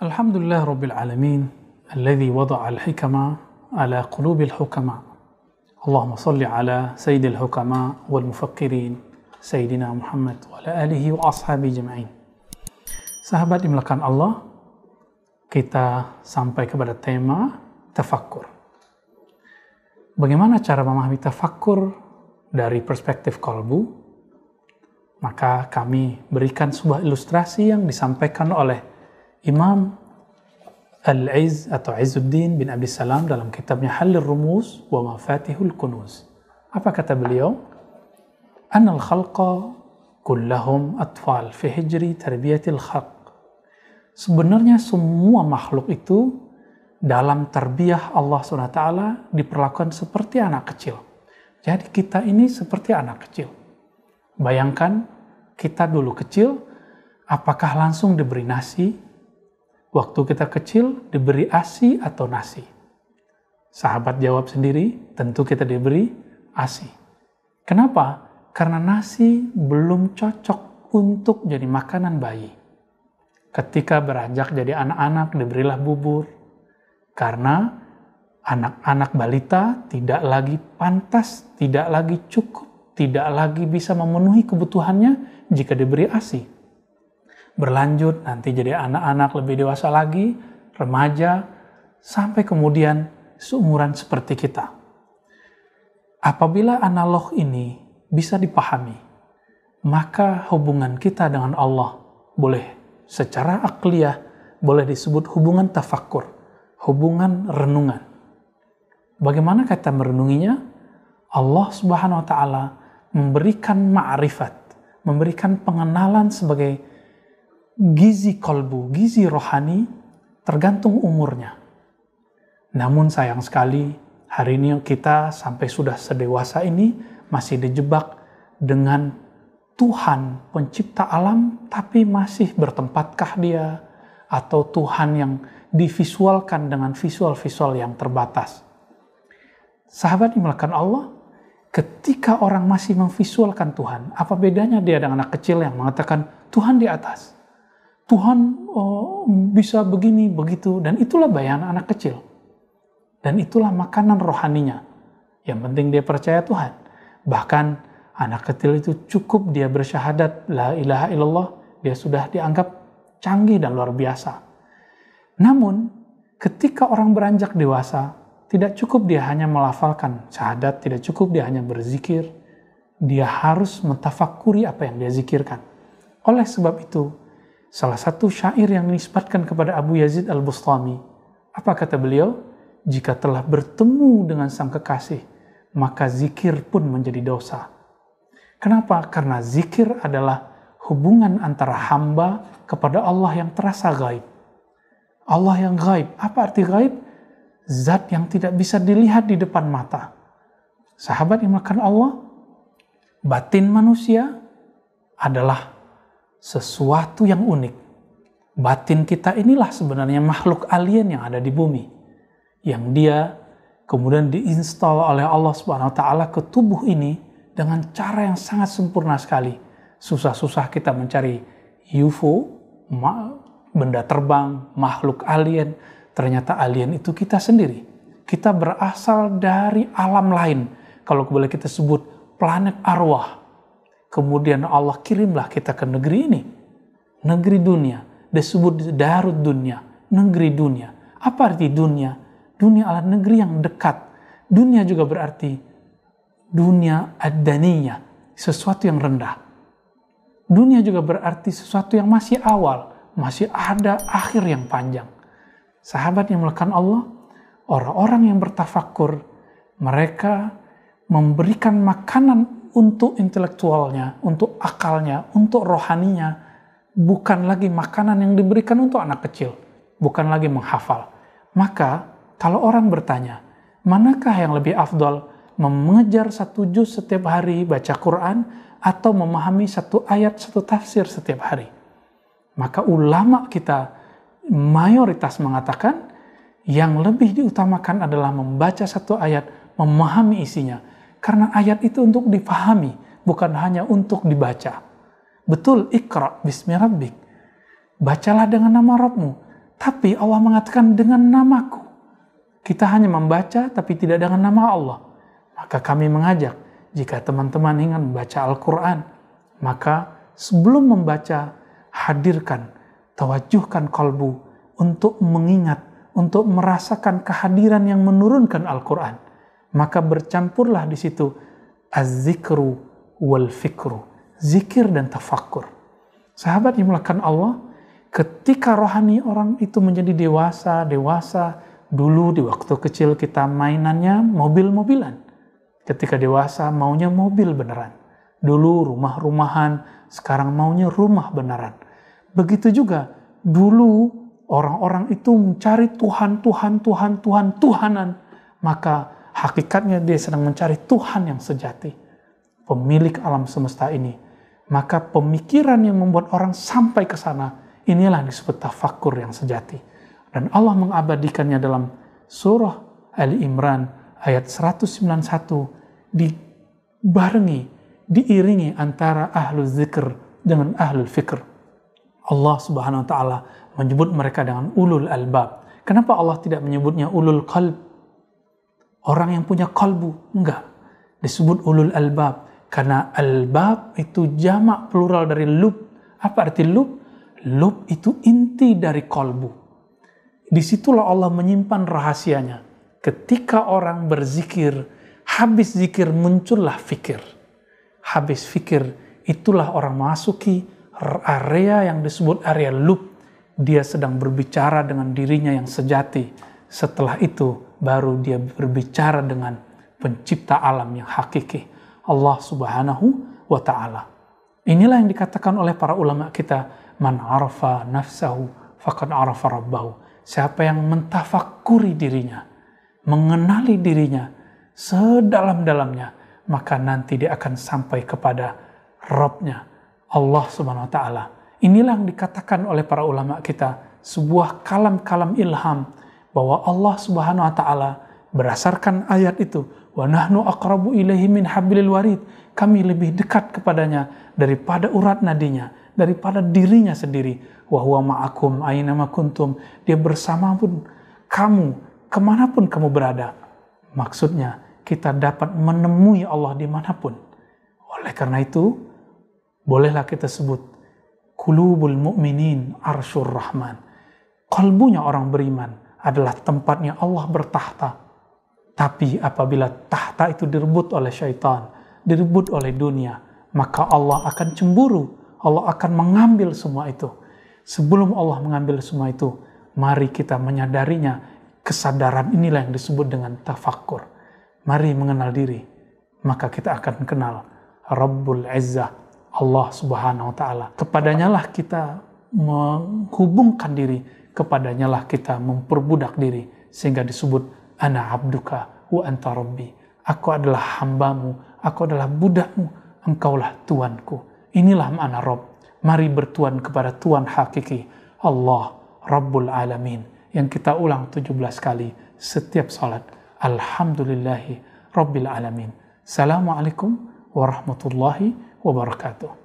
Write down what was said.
الحمد لله رب العالمين الذي وضع الحكمة على قلوب الحكماء اللهم صل على سيد الحكماء والمفكرين سيدنا محمد وعلى آله وأصحابه جمعين Sahabat dimulakan Allah, kita sampai kepada tema tafakkur. Bagaimana cara memahami tafakkur dari perspektif kolbu? Maka kami berikan sebuah ilustrasi yang disampaikan oleh Imam Al-Iz atau Izzuddin bin Abi Salam dalam kitabnya Halil Rumus wa Mafatihul Kunuz. Apa kata beliau? Anal khalqa kullahum atfal fi hijri tarbiyatil khalq sebenarnya semua makhluk itu dalam tarbiyah Allah SWT diperlakukan seperti anak kecil. Jadi kita ini seperti anak kecil. Bayangkan kita dulu kecil, apakah langsung diberi nasi? Waktu kita kecil diberi ASI atau nasi? Sahabat jawab sendiri, tentu kita diberi ASI. Kenapa? Karena nasi belum cocok untuk jadi makanan bayi ketika beranjak jadi anak-anak diberilah bubur. Karena anak-anak balita tidak lagi pantas, tidak lagi cukup, tidak lagi bisa memenuhi kebutuhannya jika diberi ASI. Berlanjut nanti jadi anak-anak lebih dewasa lagi, remaja, sampai kemudian seumuran seperti kita. Apabila analog ini bisa dipahami, maka hubungan kita dengan Allah boleh secara akliyah boleh disebut hubungan tafakkur, hubungan renungan. Bagaimana kata merenunginya? Allah Subhanahu wa taala memberikan ma'rifat, memberikan pengenalan sebagai gizi kolbu, gizi rohani tergantung umurnya. Namun sayang sekali hari ini kita sampai sudah sedewasa ini masih dijebak dengan Tuhan pencipta alam tapi masih bertempatkah dia atau Tuhan yang divisualkan dengan visual-visual yang terbatas. Sahabat dimulakan Allah, ketika orang masih memvisualkan Tuhan, apa bedanya dia dengan anak kecil yang mengatakan Tuhan di atas? Tuhan oh, bisa begini, begitu, dan itulah bayangan anak kecil. Dan itulah makanan rohaninya. Yang penting dia percaya Tuhan. Bahkan Anak kecil itu cukup dia bersyahadat la ilaha illallah, dia sudah dianggap canggih dan luar biasa. Namun, ketika orang beranjak dewasa, tidak cukup dia hanya melafalkan syahadat, tidak cukup dia hanya berzikir, dia harus mentafakuri apa yang dia zikirkan. Oleh sebab itu, salah satu syair yang dinisbatkan kepada Abu Yazid Al-Bustami, apa kata beliau? Jika telah bertemu dengan sang kekasih, maka zikir pun menjadi dosa Kenapa? Karena zikir adalah hubungan antara hamba kepada Allah yang terasa gaib. Allah yang gaib. Apa arti gaib? Zat yang tidak bisa dilihat di depan mata. Sahabat yang makan Allah, batin manusia adalah sesuatu yang unik. Batin kita inilah sebenarnya makhluk alien yang ada di bumi. Yang dia kemudian diinstal oleh Allah Subhanahu wa taala ke tubuh ini dengan cara yang sangat sempurna sekali. Susah-susah kita mencari UFO, benda terbang, makhluk alien. Ternyata alien itu kita sendiri. Kita berasal dari alam lain. Kalau boleh kita sebut planet arwah. Kemudian Allah kirimlah kita ke negeri ini. Negeri dunia. Disebut darut dunia. Negeri dunia. Apa arti dunia? Dunia adalah negeri yang dekat. Dunia juga berarti dunia ad-daniyah, sesuatu yang rendah. Dunia juga berarti sesuatu yang masih awal, masih ada akhir yang panjang. Sahabat yang melakukan Allah, orang-orang yang bertafakur, mereka memberikan makanan untuk intelektualnya, untuk akalnya, untuk rohaninya, bukan lagi makanan yang diberikan untuk anak kecil, bukan lagi menghafal. Maka kalau orang bertanya, manakah yang lebih afdol mengejar satu juz setiap hari baca Quran atau memahami satu ayat, satu tafsir setiap hari. Maka ulama kita mayoritas mengatakan yang lebih diutamakan adalah membaca satu ayat, memahami isinya. Karena ayat itu untuk dipahami, bukan hanya untuk dibaca. Betul, ikra bismi rabbik. Bacalah dengan nama Rabbmu. Tapi Allah mengatakan dengan namaku. Kita hanya membaca tapi tidak dengan nama Allah. Maka kami mengajak jika teman-teman ingin membaca Al-Quran, maka sebelum membaca hadirkan, tawajuhkan kalbu untuk mengingat, untuk merasakan kehadiran yang menurunkan Al-Quran. Maka bercampurlah di situ az-zikru wal fikru. Zikir dan tafakkur. Sahabat melakukan Allah, ketika rohani orang itu menjadi dewasa, dewasa, dulu di waktu kecil kita mainannya mobil-mobilan. Ketika dewasa maunya mobil beneran. Dulu rumah-rumahan, sekarang maunya rumah beneran. Begitu juga dulu orang-orang itu mencari Tuhan, Tuhan, Tuhan, Tuhan, Tuhanan. Maka hakikatnya dia sedang mencari Tuhan yang sejati. Pemilik alam semesta ini. Maka pemikiran yang membuat orang sampai ke sana Inilah yang disebut tafakur yang sejati. Dan Allah mengabadikannya dalam surah Ali Imran ayat 191 dibarengi, diiringi antara ahlu zikr dengan ahlu fikr. Allah subhanahu wa ta'ala menyebut mereka dengan ulul albab. Kenapa Allah tidak menyebutnya ulul qalb? Orang yang punya kalbu. Enggak. Disebut ulul albab. Karena albab itu jamak plural dari lub. Apa arti lub? Lub itu inti dari kolbu. Di situlah Allah menyimpan rahasianya. Ketika orang berzikir, habis zikir muncullah fikir. Habis fikir, itulah orang masuki area yang disebut area lub. Dia sedang berbicara dengan dirinya yang sejati. Setelah itu, baru dia berbicara dengan pencipta alam yang hakiki. Allah subhanahu wa ta'ala. Inilah yang dikatakan oleh para ulama kita Man arafa nafsahu faqad arafa rabbahu. Siapa yang mentafakuri dirinya, mengenali dirinya sedalam-dalamnya, maka nanti dia akan sampai kepada Robnya, Allah subhanahu wa ta'ala. Inilah yang dikatakan oleh para ulama kita, sebuah kalam-kalam ilham, bahwa Allah subhanahu wa ta'ala berdasarkan ayat itu, wa nahnu aqrabu ilaihi min hablil warid, kami lebih dekat kepadanya daripada urat nadinya daripada dirinya sendiri. Wahwa ma'akum aina kuntum. Dia bersama pun kamu, ke mana pun kamu berada. Maksudnya, kita dapat menemui Allah di mana pun. Oleh karena itu, bolehlah kita sebut kulubul mu'minin arsyur rahman. Kalbunya orang beriman adalah tempatnya Allah bertahta. Tapi apabila tahta itu direbut oleh syaitan, direbut oleh dunia, maka Allah akan cemburu Allah akan mengambil semua itu. Sebelum Allah mengambil semua itu, mari kita menyadarinya. Kesadaran inilah yang disebut dengan tafakur. Mari mengenal diri, maka kita akan kenal Rabbul Izzah, Allah Subhanahu wa taala. Kepadanya lah kita menghubungkan diri, kepadanya lah kita memperbudak diri sehingga disebut ana abduka wa anta rabbi. Aku adalah hambamu, aku adalah budakmu, engkaulah tuanku. Inilah makna Rob. Mari bertuan kepada Tuhan hakiki. Allah, Rabbul Alamin. Yang kita ulang 17 kali setiap salat. Alhamdulillahi Rabbil Alamin. Assalamualaikum warahmatullahi wabarakatuh.